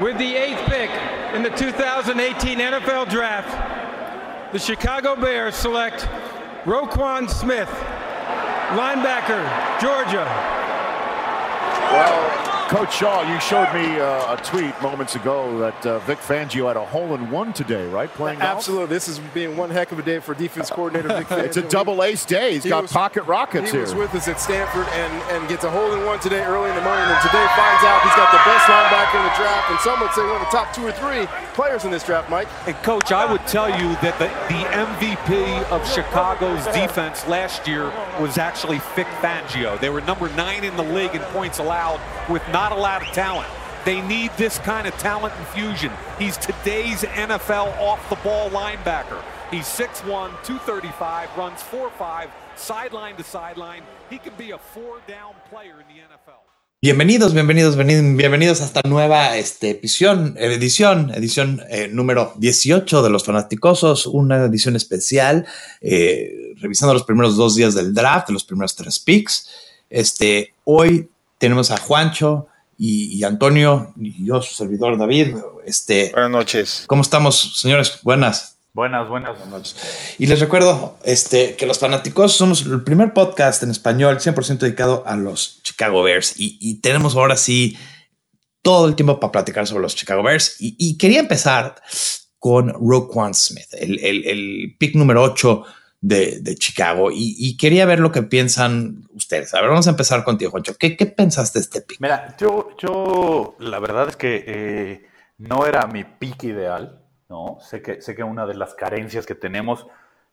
With the eighth pick in the 2018 NFL Draft, the Chicago Bears select Roquan Smith, linebacker, Georgia. Well, Coach Shaw, you showed me uh, a tweet moments ago that uh, Vic Fangio had a hole in one today, right? Playing golf? Absolutely. This has been one heck of a day for defense coordinator Vic Fangio. it's a double ace day. He's He got was- pocket rockets he here. was with us at Stanford and, and gets a hole in one today early in the morning. And today finds out he's got the best linebacker in the draft. And some would say one of the top two or three players in this draft, Mike. And coach, I would tell you that the, the MVP of Chicago's defense last year was actually Vic Fangio. They were number nine in the league in points allowed with not a lot of talent. They need this kind of talent infusion. He's today's NFL off-the-ball linebacker. He's 6'1", 235, runs 4'5", sideline to sideline. He can be a four-down player in the NFL. Bienvenidos, bienvenidos, bienvenidos a esta nueva este, edición, edición, edición eh, número 18 de Los Fanaticosos, una edición especial, eh, revisando los primeros dos días del draft, los primeros tres picks. Este, hoy tenemos a Juancho y, y Antonio, y yo, su servidor David. Este, Buenas noches. ¿Cómo estamos, señores? Buenas. Buenas, buenas. Y les recuerdo este, que Los Fanáticos somos el primer podcast en español 100% dedicado a los Chicago Bears. Y, y tenemos ahora sí todo el tiempo para platicar sobre los Chicago Bears. Y, y quería empezar con Roquan Smith, el, el, el pick número 8 de, Chicago. Y, quería ver lo que piensan ustedes. A ver, vamos a empezar contigo, Juancho. ¿Qué, qué pensaste de este pick? Mira, yo, yo la verdad es que eh, no era mi pick ideal. ¿no? Sé que, sé que una de las carencias que tenemos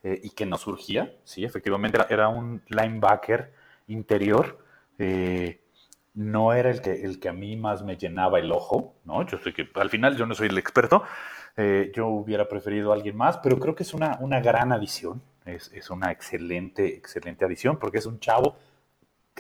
eh, y que nos surgía, sí, efectivamente, era, un linebacker interior. Eh, no era el que, el que a mí más me llenaba el ojo, ¿no? Yo sé que al final yo no soy el experto, yo hubiera preferido a alguien más, pero creo que es una, una gran adición, es, es, una excelente, excelente adición, porque es un chavo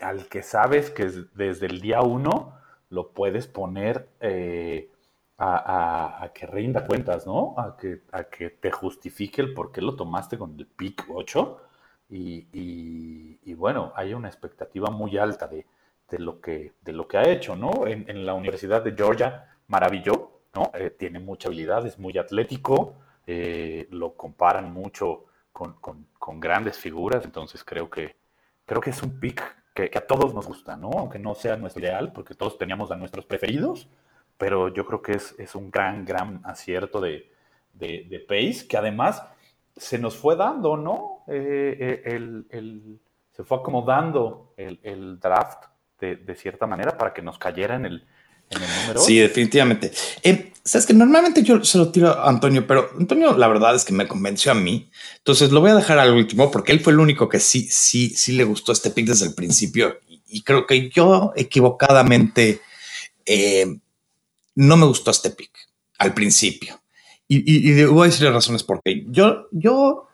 al que sabes que desde el día uno lo puedes poner eh, a, que rinda cuentas, ¿no? A que, a que te justifique el por qué lo tomaste con el pick 8. Y, y, y bueno, hay una expectativa muy alta de, de, lo, que, de lo que ha hecho, ¿no? En, en la Universidad de Georgia maravilló, ¿no? Eh, tiene mucha habilidad, es muy atlético, eh, lo comparan mucho con, con, grandes figuras, entonces creo que, creo que es un pick que, que, a todos nos gusta, ¿no? Aunque no sea nuestro ideal, porque todos teníamos a nuestros preferidos, pero yo creo que es, es un gran, gran acierto de, de, de, Pace, que además se nos fue dando, ¿no? Eh, eh, el, el, se fue acomodando el, el draft de, de, cierta manera para que nos cayera en el, en el número. Sí, definitivamente. Eh, Sabes que normalmente yo se lo tiro a Antonio, pero Antonio la verdad es que me convenció a mí. Entonces lo voy a dejar al último porque él fue el único que sí, sí, sí le gustó este pick desde el principio. Y, y creo que yo equivocadamente eh, no me gustó este pick al principio. Y, y, y, voy a decirle razones por qué. Yo, yo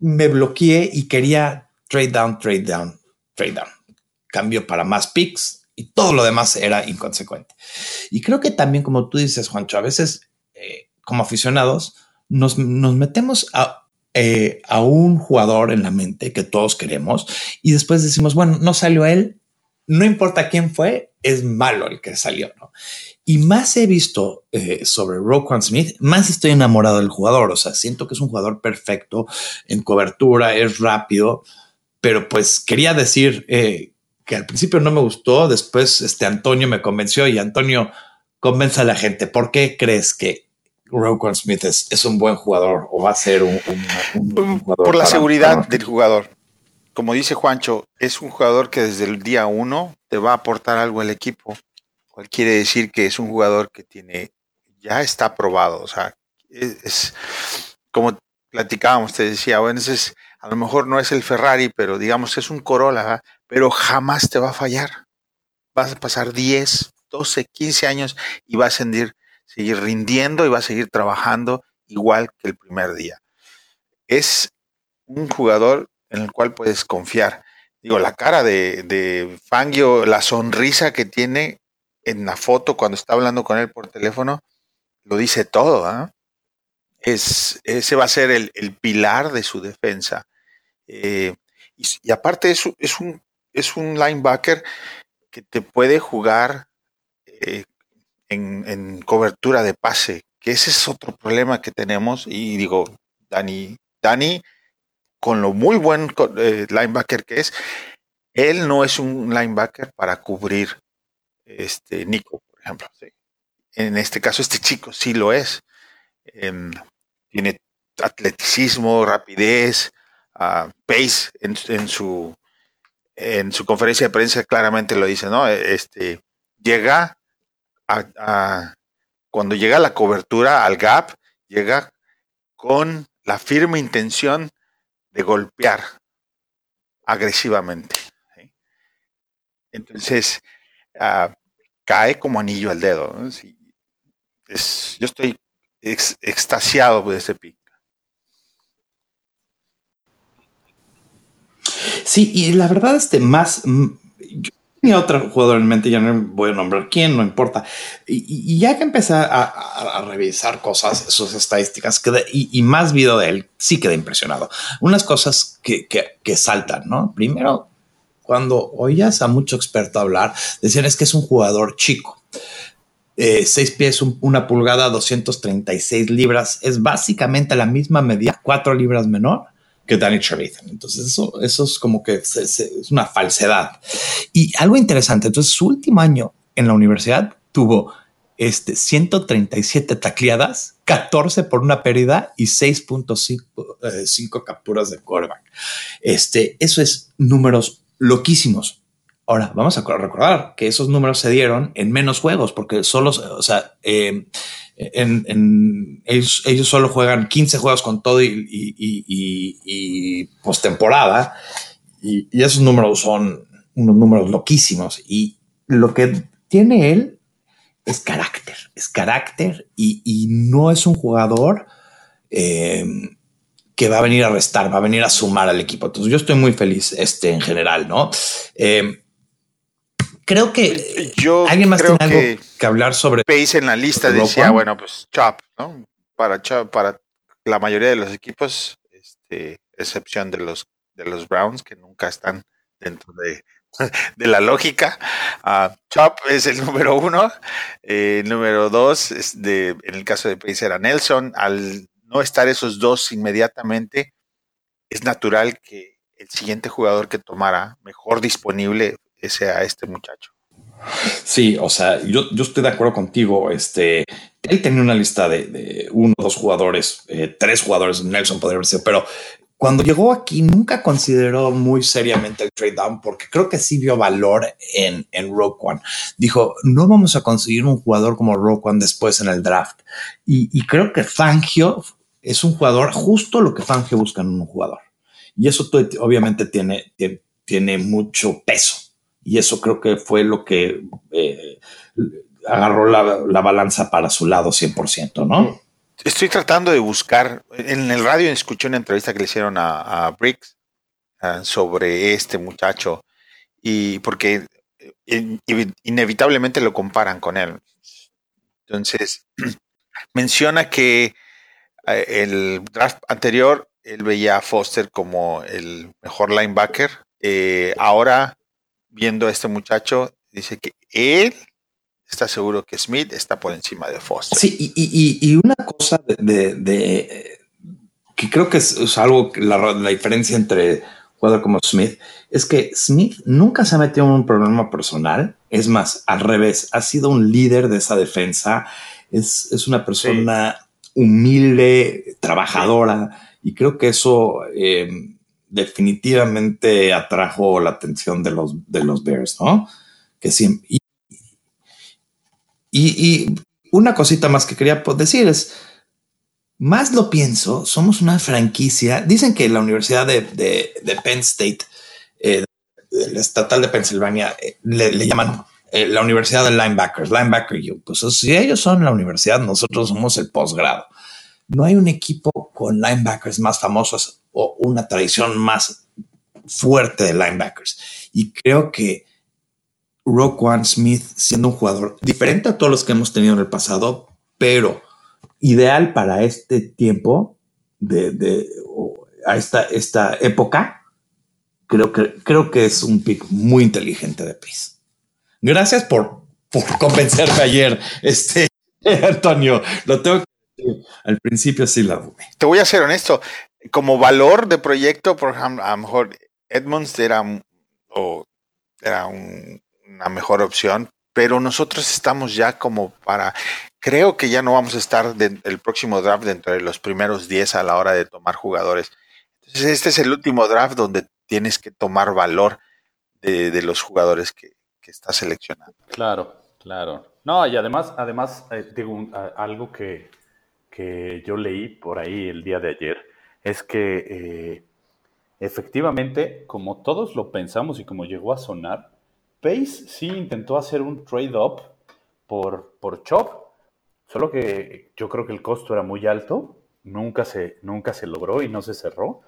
me bloqueé y quería trade down, trade down, trade down. Cambio para más picks y todo lo demás era inconsecuente. Y creo que también, como tú dices, Juancho, a veces eh, como aficionados nos, nos metemos a, eh, a, un jugador en la mente que todos queremos y después decimos, bueno, no salió él, no importa quién fue, es malo el que salió. Y más he visto eh, sobre Roquan Smith, más estoy enamorado del jugador. O sea, siento que es un jugador perfecto en cobertura, es rápido, pero pues quería decir eh, que al principio no me gustó, después este Antonio me convenció y Antonio convence a la gente. ¿Por qué crees que Roquan Smith es, es, un buen jugador o va a ser un, un, un jugador? Por la para, seguridad para... del jugador. Como dice Juancho, es un jugador que desde el día uno te va a aportar algo al equipo cual quiere decir que es un jugador que tiene, ya está probado, o sea, es, es como platicábamos, te decía, bueno, ese es, a lo mejor no es el Ferrari, pero digamos es un Corolla, pero jamás te va a fallar. Vas a pasar 10, 12, 15 años y vas a seguir, seguir rindiendo y vas a seguir trabajando igual que el primer día. Es un jugador en el cual puedes confiar. Digo, la cara de, de Fangio, la sonrisa que tiene, en la foto cuando está hablando con él por teléfono, lo dice todo. ¿eh? Es, ese va a ser el, el pilar de su defensa. Eh, y, y, aparte es, es, un, es un linebacker que te puede jugar eh, en, cobertura de pase, que ese es otro problema que tenemos. Y digo, Dani, Dani, con lo muy buen eh, linebacker que es, él no es un linebacker para cubrir este Nico, por ejemplo. En este caso, este chico sí lo es. Em, tiene atleticismo, rapidez, uh, pace en, su en su conferencia de prensa claramente lo dice, ¿no? Este llega a, cuando llega la cobertura al gap, llega con la firme intención de golpear agresivamente. Entonces, uh, cae como anillo al dedo. Es, yo estoy extasiado de ese pick. Sí, y la verdad, este más. Mm, yo tenía otro jugador en mente, ya no voy a nombrar quién, no importa. Y, ya que empecé a, revisar cosas, sus estadísticas, y, más video de él, sí quedé impresionado. Unas cosas que, que saltan, ¿no? Primero, cuando oías a mucho experto hablar, decían es que es un jugador chico. Eh, seis pies, una pulgada, 236 libras. Es básicamente la misma medida, cuatro libras menor que Danny Trevathan. Entonces, eso, eso es como que es una falsedad. Y algo interesante, entonces su último año en la universidad tuvo este, 137 tacleadas, 14 por una pérdida y 6.5 eh, capturas de quarterback. Este, eso es números loquísimos. Ahora, vamos a recordar que esos números se dieron en menos juegos, porque solo, o sea, eh, en, ellos, solo juegan 15 juegos con todo y, y, postemporada, y, esos números son unos números loquísimos. Y lo que tiene él es carácter, es carácter, y, no es un jugador. Eh, que va a venir a restar, va a venir a sumar al equipo. Entonces yo estoy muy feliz este, en general, ¿no? Eh, creo que yo alguien más tiene algo que hablar sobre. Pace en la lista decía, bueno, pues Chop, ¿no? Para para la mayoría de los equipos, este, excepción de los de los Browns que nunca están dentro de, de la lógica. Uh, Chop es el número uno. Eh, número dos, es de, en el caso de Pace era Nelson. Al no estar esos dos inmediatamente, es natural que el siguiente jugador que tomara mejor disponible sea este muchacho. Sí, o sea, yo, yo estoy de acuerdo contigo. Este, él tenía una lista de, uno, dos jugadores, eh, tres jugadores, Nelson podría haber sido, pero cuando llegó aquí nunca consideró muy seriamente el trade down porque creo que sí vio valor en, en Rogue One. Dijo, no vamos a conseguir un jugador como Rogue One después en el draft. Y, y creo que Fangio es un jugador justo lo que Fangio busca en un jugador. Y eso obviamente tiene, tiene, mucho peso. Y eso creo que fue lo que eh, agarró la, balanza para su lado 100%, ¿no? Estoy tratando de buscar, en el radio escuché una entrevista que le hicieron a, Briggs ah, sobre este muchacho y porque eh, inevitablemente lo comparan con él. Entonces, menciona que eh, el draft anterior, él veía a Foster como el mejor linebacker. Ahora, viendo a este muchacho, dice que él está seguro que Smith está por encima de Foster. Sí, y, una cosa de, que creo que es, algo, la, la, diferencia entre jugador como Smith, es que Smith nunca se ha metido en un problema personal. Es más, al revés, ha sido un líder de esa defensa. Es, es una persona humilde, trabajadora, y creo que eso eh, definitivamente atrajo la atención de los, de los Bears, ¿no? Que siempre. Y, una cosita más que quería decir es, más lo pienso, somos una franquicia. Dicen que la Universidad de, Penn State, eh, el estatal de Pensilvania, eh, le, llaman eh, la universidad de linebackers, linebacker you. Pues si ellos son la universidad, nosotros somos el posgrado. No hay un equipo con linebackers más famosos o una tradición más fuerte de linebackers. Y creo que Roquan Smith, siendo un jugador diferente a todos los que hemos tenido en el pasado, pero ideal para este tiempo de, a esta, esta época, creo que, creo que es un pick muy inteligente de Pace. Gracias por por convencerme ayer. Este, Antonio, lo tengo Al principio sí la dudé. Te voy a ser honesto. Como valor de proyecto, por ejemplo, a lo mejor Edmonds era, o era un- una mejor opción, pero nosotros estamos ya como para. Creo que ya no vamos a estar de- el próximo draft dentro de los primeros 10 a la hora de tomar jugadores. Entonces, este es el último draft donde tienes que tomar valor de, de los jugadores que, que estás seleccionando. Claro, claro. No, y además, además eh, digo, un- a- algo que, que yo leí por ahí el día de ayer es que eh, efectivamente, como todos lo pensamos y como llegó a sonar, Pace sí intentó hacer un trade-up por, por Chop, solo que yo creo que el costo era muy alto, nunca se, nunca se logró y no se cerró,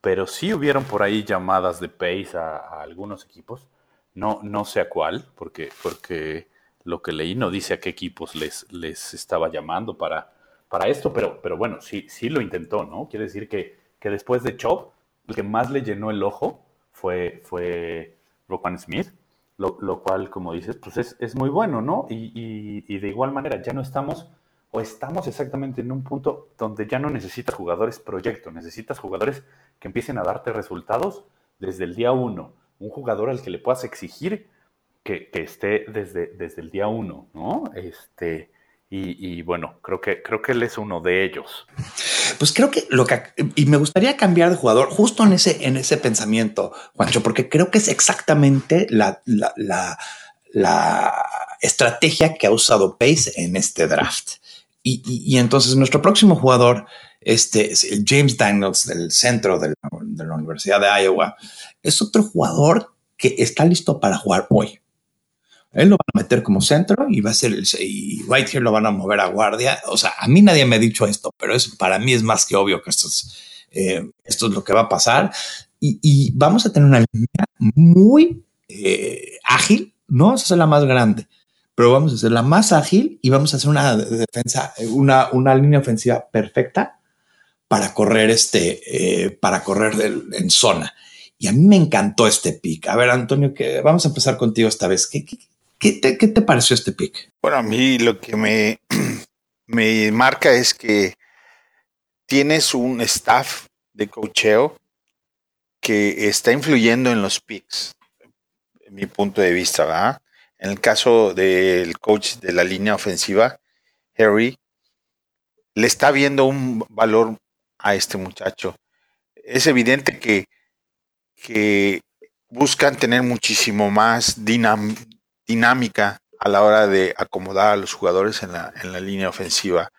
pero sí hubieron por ahí llamadas de Pace a, a algunos equipos, no, no sé a cuál, porque, porque lo que leí no dice a qué equipos les, les estaba llamando para, para esto, pero, pero bueno, sí, sí lo intentó, ¿no? Quiere decir que, que después de Chop, el que más le llenó el ojo fue, fue Smith, lo, lo cual, como dices, pues es, es muy bueno, ¿no? Y, y- y de igual manera, ya no estamos, o estamos exactamente en un punto donde ya no necesitas jugadores proyecto, necesitas jugadores que empiecen a darte resultados desde el día uno. Un jugador al que le puedas exigir que, que esté desde, desde el día uno, ¿no? Este, y, bueno, creo que, creo que él es uno de ellos. Pues creo que lo que y me gustaría cambiar de jugador justo en ese en ese pensamiento, Juancho, porque creo que es exactamente la, la, la, estrategia que ha usado Pace en este draft. Y, y- entonces nuestro próximo jugador, este es el James Daniels del centro de la Universidad de Iowa, es otro jugador que está listo para jugar hoy. Él lo van a meter como centro y va a ser el y Whitehair lo van a mover a guardia. O sea, a mí nadie me ha dicho esto, pero es para mí es más que obvio que esto es, eh, esto es lo que va a pasar. Y, y vamos a tener una línea muy eh, ágil. No vamos a la más grande, pero vamos a ser la más ágil y vamos a hacer una defensa, una, una línea ofensiva perfecta para correr este, eh, para correr en zona. Y a mí me encantó este pick. A ver, Antonio, que vamos a empezar contigo esta vez. ¿Qué, qué, qué te, pareció este pick? Bueno, a mí lo que me, marca es que tienes un staff de cocheo que está influyendo en los picks, en mi punto de vista, ¿verdad? En el caso del coach de la línea ofensiva, Harry, le está viendo un valor a este muchacho. Es evidente que, que buscan tener muchísimo más dinam- dinámica a la hora de acomodar a los jugadores en la, en la línea ofensiva,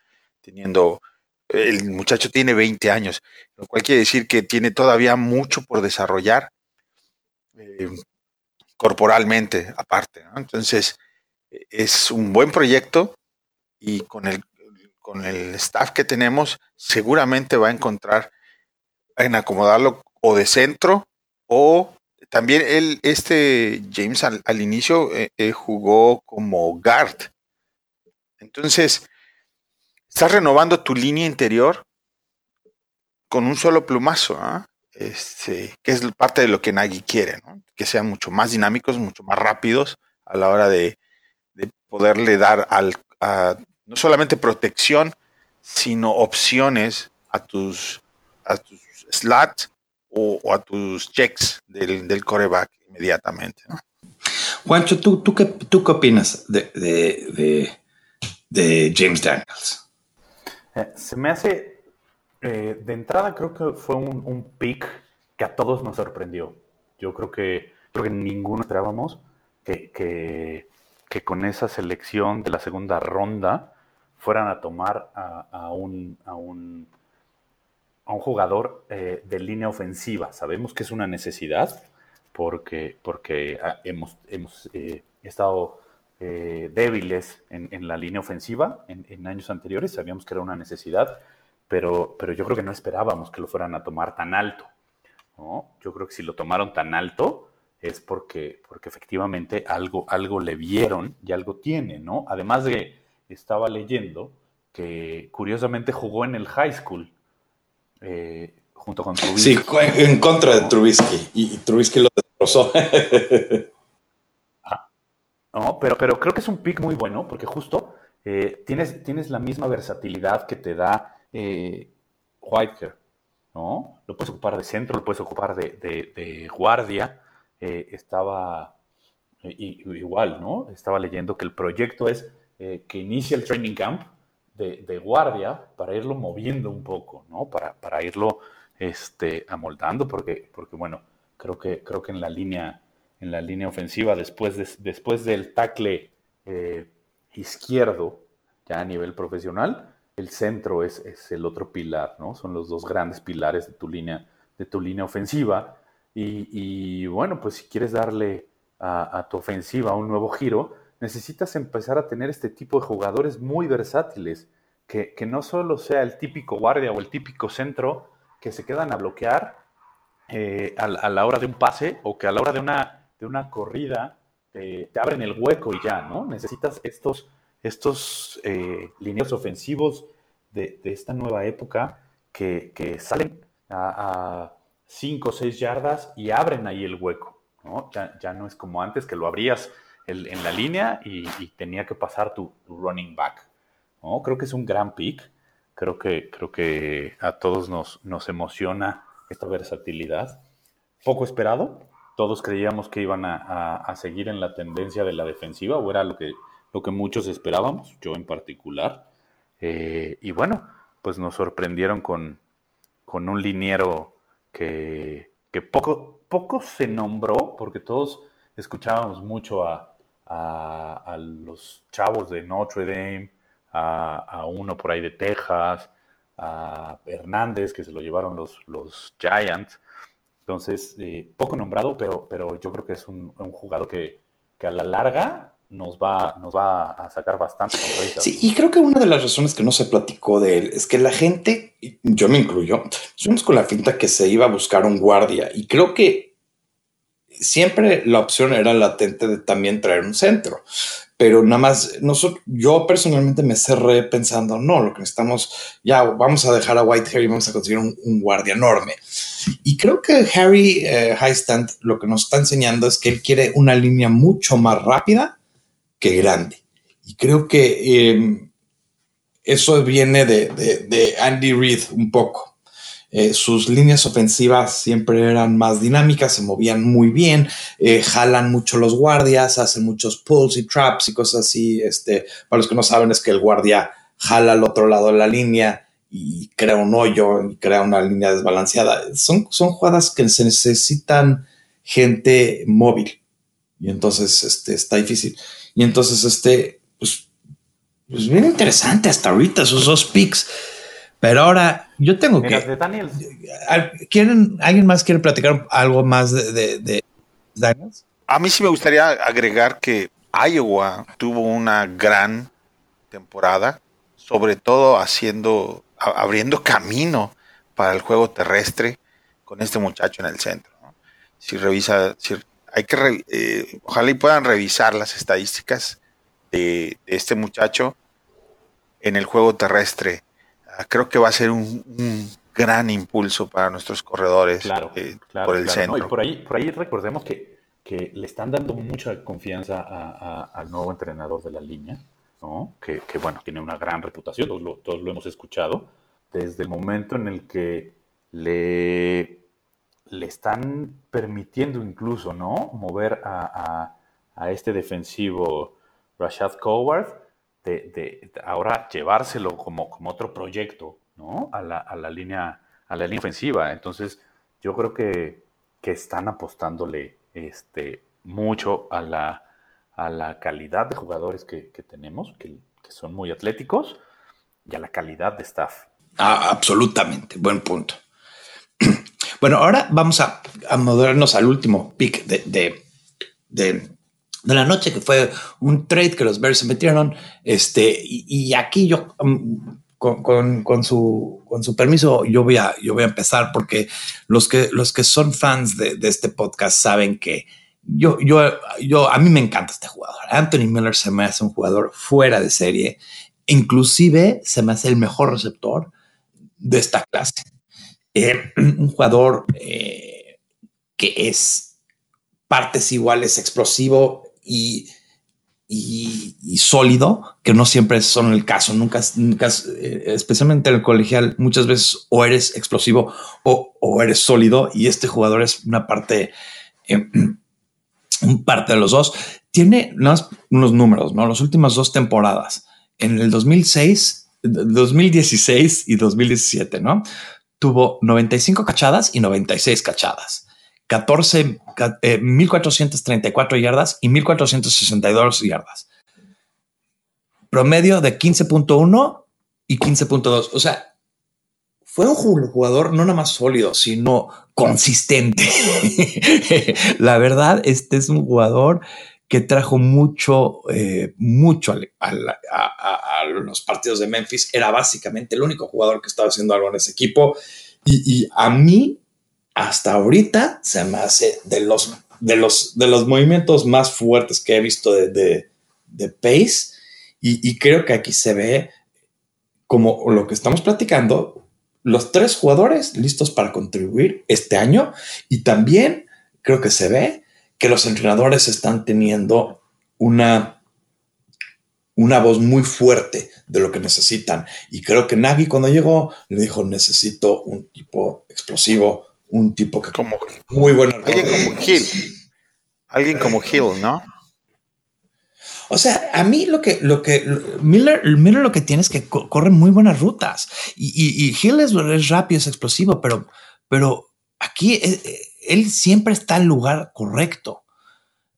teniendo, el muchacho tiene 20 años, lo cual quiere decir que tiene todavía mucho por desarrollar eh, corporalmente aparte. Entonces, eh, es un buen proyecto y con el, con el staff que tenemos, seguramente va a encontrar en acomodarlo o de centro o también él, este James al, inicio eh, eh, jugó como guard. Entonces, estás renovando tu línea interior con un solo plumazo, ¿ah? este, que es parte de lo que Nagy quiere, ¿no? que sean mucho más dinámicos, mucho más rápidos a la hora de, de poderle dar al, a, no solamente protección, sino opciones a tus, a tus slots o, o a tus checks del, del coreback inmediatamente. ¿no? Juancho, ¿tú, tú, qué, ¿tú qué opinas de, de, de, de James Daniels? Eh, se me hace, eh, de entrada creo que fue un, un pick que a todos nos sorprendió. Yo creo que, creo que ninguno esperábamos que, que, que con esa selección de la segunda ronda fueran a tomar a, a un, a un, a un jugador eh, de línea ofensiva. Sabemos que es una necesidad porque, porque ah, hemos, hemos eh, estado eh, débiles en, en, la línea ofensiva en, años anteriores. Sabíamos que era una necesidad, pero, pero yo creo que no esperábamos que lo fueran a tomar tan alto. ¿no? Yo creo que si lo tomaron tan alto es porque, porque efectivamente algo, algo le vieron y algo tiene, ¿no? Además de, estaba leyendo que curiosamente jugó en el high school eh, junto con Trubisky. Sí, en contra de Trubisky y, y Trubisky lo destrozó. ah, No, pero, pero creo que es un pick muy bueno porque justo eh, tienes, tienes la misma versatilidad que te da eh, Whitehair, ¿no? Lo puedes ocupar de centro, lo puedes ocupar de, guardia. Eh, estaba igual, ¿no? Estaba leyendo que el proyecto es que inicie el training camp de, guardia para irlo moviendo un poco, ¿no? Para, para irlo este, amoldando, porque, porque bueno, creo que, creo que en la línea, en la línea ofensiva, después, después del tackle eh, izquierdo, ya a nivel profesional, el centro es, es, el otro pilar, ¿no? Son los dos grandes pilares de tu línea, de tu línea ofensiva. Y, bueno, pues si quieres darle a, a, tu ofensiva un nuevo giro, necesitas empezar a tener este tipo de jugadores muy versátiles, que, que no solo sea el típico guardia o el típico centro que se quedan a bloquear eh, a, la hora de un pase o que a la hora de una, de una corrida te abren el hueco y ya, ¿no? Necesitas estos, estos eh, lineos ofensivos de, esta nueva época que, salen a 5 o 6 yardas y abren ahí el hueco, ¿no? Ya, no es como antes que lo abrías en la línea y, tenía que pasar tu, running back, ¿no? Creo que es un gran pick, creo que, creo que a todos nos, nos emociona esta versatilidad. Poco esperado, todos creíamos que iban a, seguir en la tendencia de la defensiva, o era lo que, lo que muchos esperábamos, yo en particular. Eh, y bueno, pues nos sorprendieron con, con un liniero que, que, poco, poco se nombró, porque todos escuchábamos mucho a, a, los chavos de Notre Dame, a, uno por ahí de Texas, a Hernández, que se lo llevaron los, los Giants. Entonces, eh, poco nombrado, pero, pero yo creo que es un, jugador que, a la larga nos va, nos va a sacar bastante Sí, y creo que una de las razones que no se platicó de él es que la gente, yo me incluyo, somos con la finta que se iba a buscar un guardia y creo que siempre la opción era latente de también traer un centro pero nada más, nosotros, yo personalmente me cerré pensando, no, lo que necesitamos, ya vamos a dejar a White y vamos a conseguir un, guardia enorme. Y creo que Harry eh, Highstand lo que nos está enseñando es que él quiere una línea mucho más rápida que grande. Y creo que em, eso viene de Andy Reid un poco. Eh, sus líneas ofensivas siempre eran más dinámicas, se movían muy bien, eh, jalan mucho los guardias, hacen muchos pulls y traps y cosas así. Este, para los que no saben es que el guardia jala al otro lado de la línea y crea un hoyo y crea una línea desbalanceada. Son, son jugadas que se necesitan gente móvil y entonces este, está difícil. Y entonces, este, pues, pues bien interesante hasta ahorita esos dos picks. Pero ahora yo tengo que. ¿Quieren, ¿Alguien más quiere platicar algo más de, de, Daniels? A mí sí me gustaría agregar que Iowa tuvo una gran temporada, sobre todo haciendo, abriendo camino para el juego terrestre con este muchacho en el centro. Si revisa, si hay que, eh, ojalá y puedan revisar las estadísticas de este muchacho en el juego terrestre creo que va a ser un, gran impulso para nuestros corredores eh, por el centro. y por ahí, por ahí recordemos que, que le están dando mucha confianza al nuevo entrenador de la línea, ¿no? que, bueno, tiene una gran reputación, todos lo, todos lo hemos escuchado, desde el momento en el que le, le están permitiendo incluso ¿no? mover a, a este defensivo Rashad Coward de, ahora llevárselo como, como otro proyecto, ¿no? A la, a la, línea, a la línea ofensiva. Entonces, yo creo que, que están apostándole este, mucho a la, a la calidad de jugadores que, tenemos, que, son muy atléticos, y a la calidad de staff. Ah, absolutamente, buen punto. Bueno, ahora vamos a, a moderarnos al último pick de de la noche, que fue un trade que los Bears se metieron. Este, y, aquí yo, um, con, su, con su permiso, yo voy, a, yo voy a empezar porque los que, los que son fans de, este podcast saben que yo, yo, yo, a mí me encanta este jugador. Anthony Miller se me hace un jugador fuera de serie. Inclusive se me hace el mejor receptor de esta clase. Eh, un jugador eh, que es partes iguales explosivo, y sólido, que no siempre son el caso, nunca, nunca eh, especialmente en el colegial, muchas veces o eres explosivo o, eres sólido y este jugador es una parte, eh, parte de los dos. Tiene unos números, ¿no? Las últimas dos temporadas, en el 2006, 2016 y 2017, ¿no? Tuvo 95 cachadas y 96 cachadas. 14, 1434 eh, yardas y 1462 yardas. Promedio de 15.1 y 15.2. O sea, fue un jugador no nada más sólido, sino consistente. La verdad, este es un jugador que trajo mucho, eh, mucho a, los partidos de Memphis. Era básicamente el único jugador que estaba haciendo algo en ese equipo. Y a mí hasta ahorita se me hace de los, de los, de los movimientos más fuertes que he visto de, de, Pace. Y, creo que aquí se ve como lo que estamos platicando, los tres jugadores listos para contribuir este año. Y también creo que se ve que los entrenadores están teniendo una, una voz muy fuerte de lo que necesitan. Y creo que Nagy cuando llegó le dijo, necesito un tipo explosivo, un tipo que como muy bueno. Alguien como Hill. Alguien como Hill, ¿no? O sea, a mí lo que, lo que Miller, Miller lo que tiene es que corre muy buenas rutas y, y, Hill es, rápido, es explosivo, pero, pero aquí eh, eh, él, siempre está en el lugar correcto.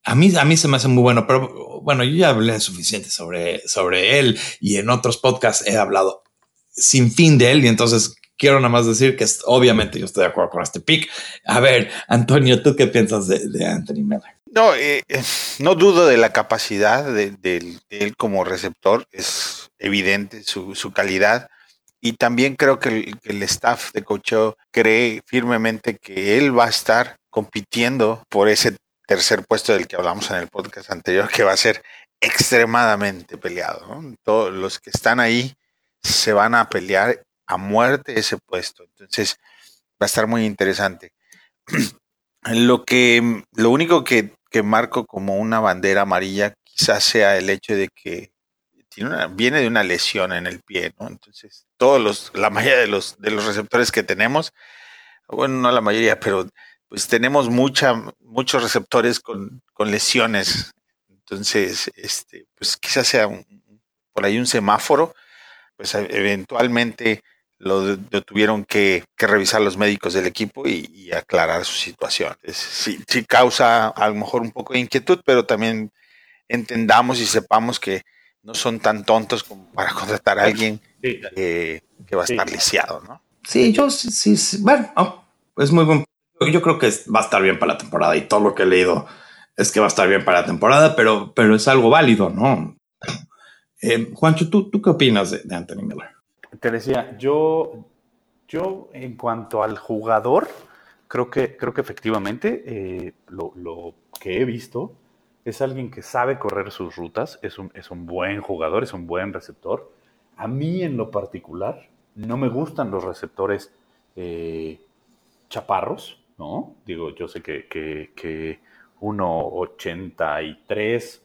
A mí, a mí se me hace muy bueno, pero bueno, yo ya hablé suficiente sobre, sobre él y en otros podcasts he hablado sin fin de él y entonces quiero nada más decir que obviamente yo estoy de acuerdo con este pick. A ver, Antonio, ¿tú qué piensas de, Anthony Miller? No, eh, eh, no dudo de la capacidad de, él como receptor, es evidente su, calidad. Y también creo que el, staff de coacheo cree firmemente que él va a estar compitiendo por ese tercer puesto del que hablamos en el podcast anterior, que va a ser extremadamente peleado. Todos los que están ahí se van a pelear a muerte ese puesto. Entonces, va a estar muy interesante. Lo que, lo único que, marco como una bandera amarilla quizás sea el hecho de que tiene una, viene de una lesión en el pie. Entonces, todos los, la mayoría de los, de los receptores que tenemos, bueno, no la mayoría, pero pues tenemos mucha, muchos receptores con, con lesiones. Entonces, este, pues quizás sea por ahí un semáforo, pues eventualmente lo, tuvieron que, revisar los médicos del equipo y, aclarar su situación. sí, causa a lo mejor un poco de inquietud, pero también entendamos y sepamos que no son tan tontos como para contratar a alguien que va a estar lisiado, ¿no? Sí, yo sí, sí, bueno, oh, es muy buen. Yo creo que va a estar bien para la temporada y todo lo que he leído es que va a estar bien para la temporada, pero, pero es algo válido, ¿no? Eh, Juancho, ¿tú, ¿tú qué opinas de Anthony Miller? Te decía, yo, yo en cuanto al jugador, creo que, creo que efectivamente eh, lo, que he visto es alguien que sabe correr sus rutas, es un, es un buen jugador, es un buen receptor. A mí en lo particular no me gustan los receptores eh, chaparros, ¿no? Digo, yo sé que, que, que 1,83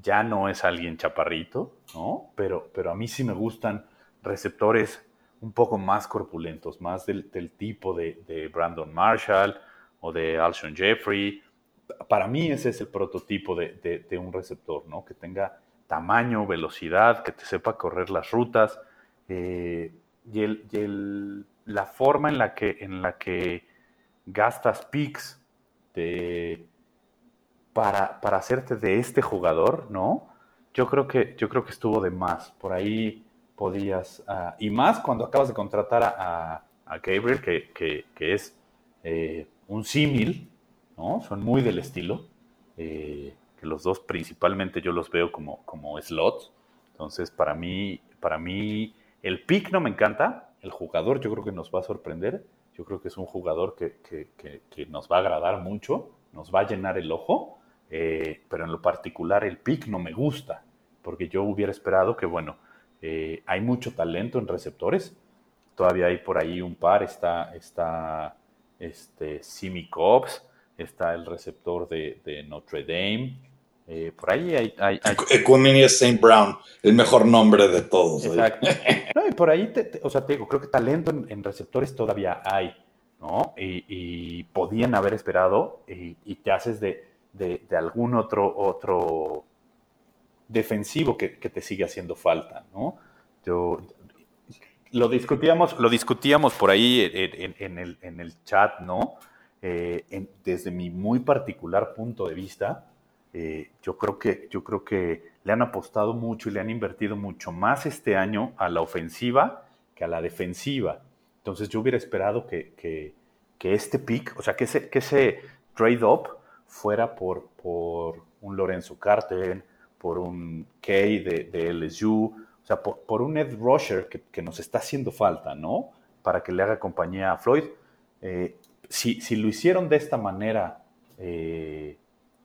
ya no es alguien chaparrito, ¿no? Pero, pero a mí sí me gustan receptores un poco más corpulentos, más del, tipo de, Brandon Marshall o de Alshon Jeffrey. Para mí ese es el prototipo de, un receptor, ¿no? Que tenga tamaño, velocidad, que te sepa correr las rutas eh, y, la forma en la que, en la que gastas picks para, para hacerte de este jugador, ¿no? Yo creo que, yo creo que estuvo de más. Por ahí podías, ah, y más cuando acabas de contratar a, Gabriel, que, es eh, un símil, ¿no? Son muy del estilo, eh, que los dos principalmente yo los veo como, como slots, entonces para mí, para mí el pick no me encanta, el jugador yo creo que nos va a sorprender, yo creo que es un jugador que, nos va a agradar mucho, nos va a llenar el ojo, eh, pero en lo particular el pick no me gusta, porque yo hubiera esperado que, bueno, eh, hay mucho talento en receptores. Todavía hay por ahí un par. Está, está este, Simi Cobbs, está el receptor de, Notre Dame. Eh, por ahí hay... hay, hay... Equiminius St. Brown, el mejor nombre de todos. Exacto. No, y por ahí, te, te, o sea, te digo, creo que talento en, en receptores todavía hay, ¿no? Y, y podían haber esperado y, y te haces de, de, de, algún otro, otro defensivo que, te sigue haciendo falta, ¿no? Yo, lo discutíamos, lo discutíamos por ahí en, el, chat, ¿no? Eh, desde mi muy particular punto de vista, eh, yo, creo que, yo creo que le han apostado mucho y le han invertido mucho más este año a la ofensiva que a la defensiva. Entonces yo hubiera esperado que, que, que este pick, o sea, que ese, que ese trade-up fuera por, por un Lorenzo Carter, por un Kay de, de LSU, o sea, por, un Ed Rusher que, nos está haciendo falta, ¿no? Para que le haga compañía a Floyd. Eh, si, si, lo hicieron de esta manera, eh,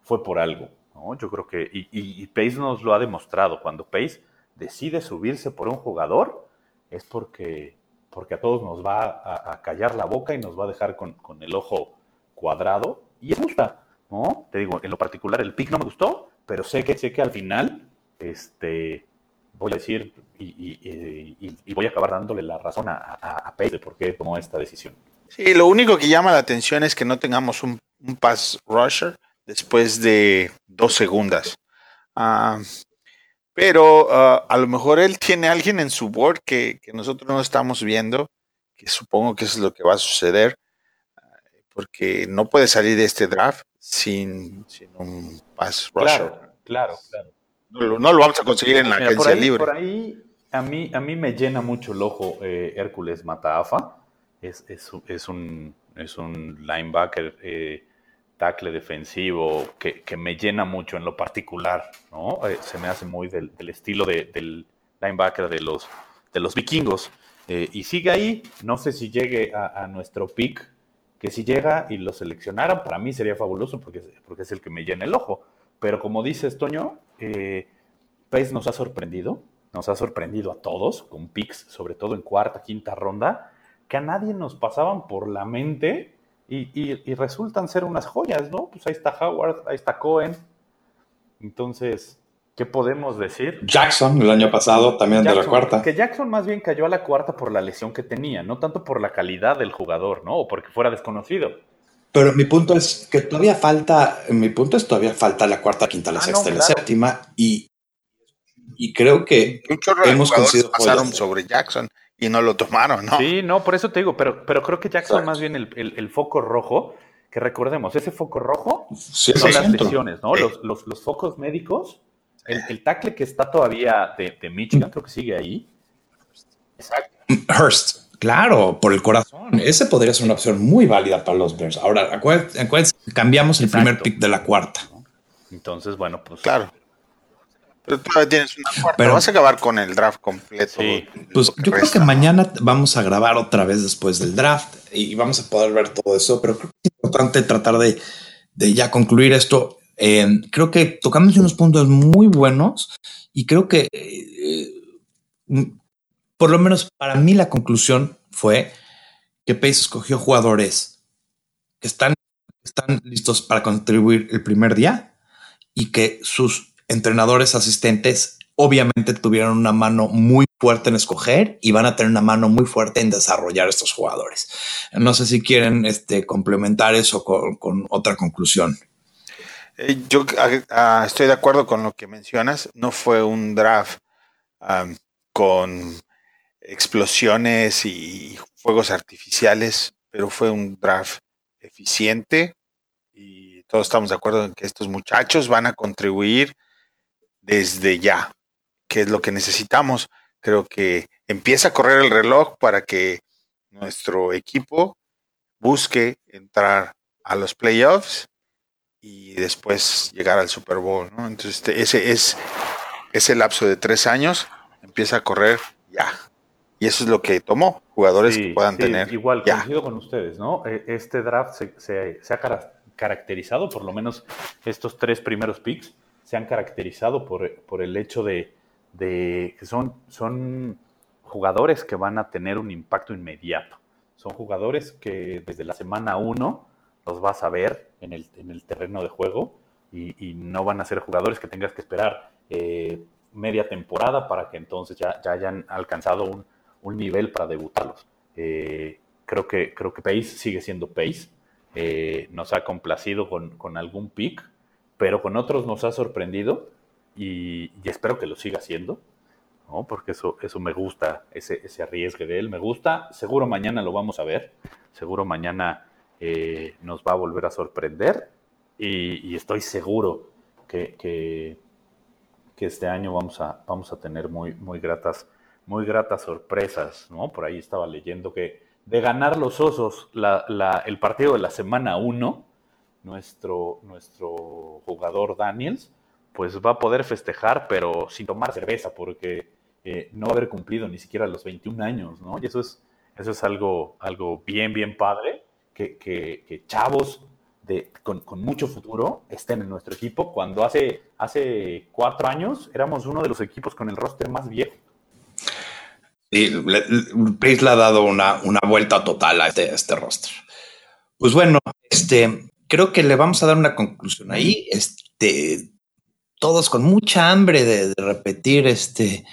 fue por algo, ¿no? Yo creo que, y, y, y, Pace nos lo ha demostrado, cuando Pace decide subirse por un jugador, es porque, porque a todos nos va a, callar la boca y nos va a dejar con, con el ojo cuadrado, y es justa, ¿no? Te digo, en lo particular el pick no me gustó, pero sé que, sé que al final, este, voy a decir y, y, y, y, voy a acabar dándole la razón a, a, a Pace de por qué tomó esta decisión. Sí, lo único que llama la atención es que no tengamos un, un pass rusher después de dos segundas. Uh, pero uh, a lo mejor él tiene a alguien en su board que, que, nosotros no estamos viendo, que supongo que eso es lo que va a suceder, uh, porque no puede salir de este draft sin, sin un pass rusher. Claro, claro, claro. No, no, lo vamos a conseguir en la Mira, agencia por ahí, libre. Por ahí a mí, a mí me llena mucho el ojo eh, Hércules Mataafa. Es, es, es, un, es un linebacker, eh, tackle defensivo que, que, me llena mucho en lo particular. ¿no? Eh, se me hace muy del, del estilo de, del linebacker de los, de los vikingos. Eh, y sigue ahí. No sé si llegue a, a, nuestro pick. Que si llega y lo seleccionaran, para mí sería fabuloso porque, porque es el que me llena el ojo. Pero como dices, Toño, eh, Pace nos ha sorprendido, nos ha sorprendido a todos, con picks, sobre todo en cuarta, quinta ronda, que a nadie nos pasaban por la mente y, y, y resultan ser unas joyas, ¿no? Pues ahí está Howard, ahí está Cohen. Entonces, ¿qué podemos decir? Jackson, el año pasado, también Jackson, de la cuarta. Que Jackson más bien cayó a la cuarta por la lesión que tenía, no tanto por la calidad del jugador, ¿no? O porque fuera desconocido. Pero mi punto es que todavía falta, mi punto es todavía falta la cuarta, quinta, la ah, sexta no, y la claro. séptima y, y creo que hemos conseguido pasaron sobre Jackson y no lo tomaron, ¿no? Sí, no, por eso te digo, pero, pero creo que Jackson claro. más bien el, el, el, foco rojo, que recordemos, ese foco rojo sí, son sí, las lesiones, ¿no? Sí. Los, los, los, focos médicos, el, el, tackle que está todavía de, de Michigan, creo que sigue ahí. Exacto. Hurst. Claro, por el corazón. Ese podría ser una opción muy válida para los Bears. Ahora, acuérdense, acuérdense cambiamos el Exacto. primer pick de la cuarta. Entonces, bueno, pues. Claro. Pero todavía tienes una cuarta. Pero vas a acabar con el draft completo. Sí. Pues yo resta. creo que mañana vamos a grabar otra vez después del draft y vamos a poder ver todo eso. Pero creo que es importante tratar de, de ya concluir esto. Eh, creo que tocamos unos puntos muy buenos y creo que. Eh, por lo menos para mí la conclusión fue que Pace escogió jugadores que están, están listos para contribuir el primer día y que sus entrenadores asistentes obviamente tuvieron una mano muy fuerte en escoger y van a tener una mano muy fuerte en desarrollar estos jugadores. No sé si quieren este, complementar eso con, con otra conclusión. Eh, yo uh, estoy de acuerdo con lo que mencionas. No fue un draft con explosiones y fuegos artificiales, pero fue un draft eficiente y todos estamos de acuerdo en que estos muchachos van a contribuir desde ya, que es lo que necesitamos. Creo que empieza a correr el reloj para que nuestro equipo busque entrar a los playoffs y después llegar al Super Bowl. ¿no? Entonces, ese es ese lapso de tres años empieza a correr ya. Y eso es lo que tomó, jugadores sí, que puedan sí, tener. Igual, ya. coincido con ustedes, ¿no? E, este draft se, se, se, ha caracterizado, por lo menos estos tres primeros picks, se han caracterizado por, por el hecho de, de, que son, son jugadores que van a tener un impacto inmediato. Son jugadores que desde la semana uno los vas a ver en el, en el terreno de juego. y, no van a ser jugadores que tengas que esperar eh, media temporada para que entonces ya, ya hayan alcanzado un, un, nivel para debutarlos. Eh, creo, que, creo que Pace sigue siendo Pace. Eh, nos ha complacido con, con, algún pick, pero con otros nos ha sorprendido y, espero que lo siga haciendo. ¿no? Porque eso, eso me gusta, ese, ese arriesgue de él me gusta. Seguro mañana lo vamos a ver, seguro mañana nos va a volver a sorprender y, estoy seguro que, este año vamos a, vamos a tener muy, muy, gratas, muy gratas sorpresas, ¿no? Por ahí estaba leyendo que de ganar los osos el partido de la semana 1, nuestro, nuestro jugador Daniels, pues va a poder festejar, pero sin tomar cerveza, porque eh, no va a haber cumplido ni siquiera los 21 años, ¿no? Y eso es, eso es algo, algo bien, bien padre, que, chavos con, mucho futuro estén en nuestro equipo, cuando hace, hace cuatro años éramos uno de los equipos con el roster más viejo. Sí, Pace le ha dado una, una vuelta total a este, este roster. Pues bueno, este, creo que le vamos a dar una conclusión ahí. Este, todos con mucha hambre de, repetir, este,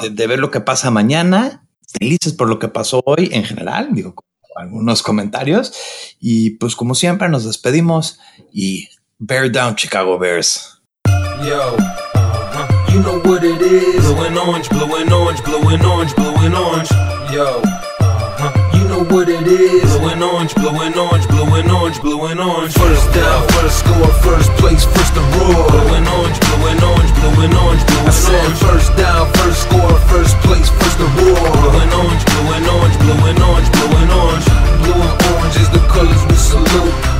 de, de, ver lo que pasa mañana, felices por lo que pasó hoy en general, digo, algunos comentarios. Y pues como siempre nos despedimos y bear down Chicago Bears. Yo, uh-huh. you know what it is. Blue and orange, blue and orange, blue and orange, blue and orange. Yo, what it is. Blue and orange, blue and orange, blue and orange, blue and orange. First down, first score, first place, first to roar. Blue and orange, blue and orange, blue and orange, blue and orange. I said first down, first score, first place, first to roar. Blue and orange, blue and orange, blue and orange, blue and orange. Blue and orange is the colors we salute.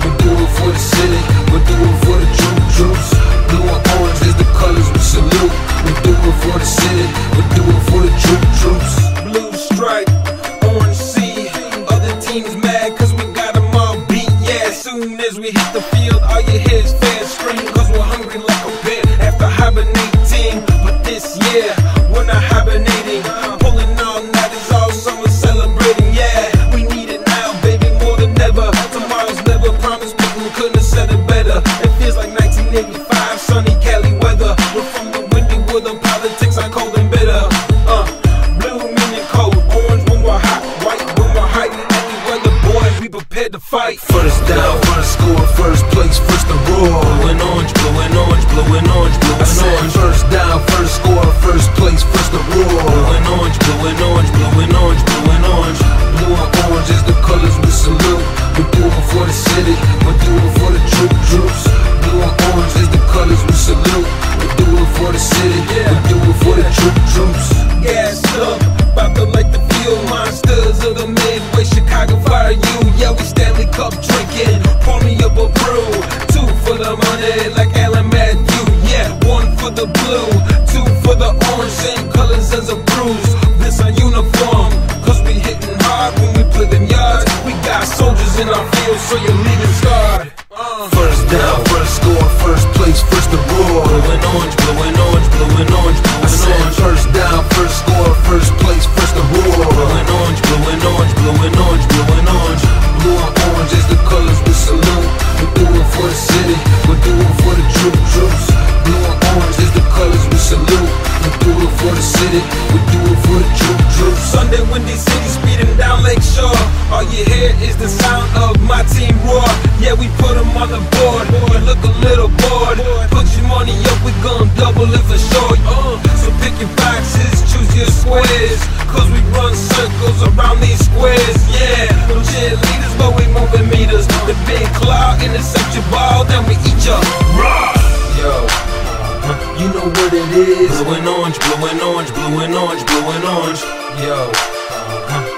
Orange, blue and orange, blue and orange, blue and orange. Yo.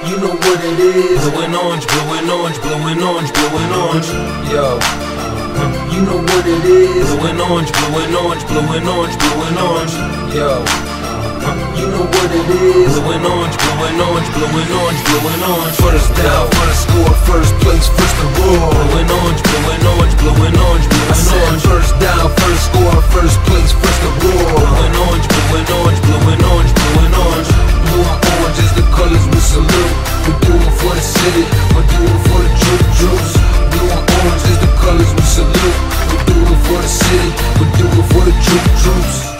You know what it is. Blue and orange, blue and orange, blue and orange, blue and orange. Yo. You know what it is. Blue and orange, blue and orange, blue and orange, blue and orange. Yo. You know what it is. Blue and orange, blue and orange, blue and orange, blue and orange. First down, first score, first place, first to roar. Blue and orange, blue and orange, blue and orange, blue and orange. First down, first score, first place, first to roar. Blue and orange, blue and orange, blue and orange, blue and orange. Blue and orange is the colors we salute. We do it for the city, we do it for the ju juice. Blue and orange is the colors we salute. We do it for the city, we do it for the ju juice.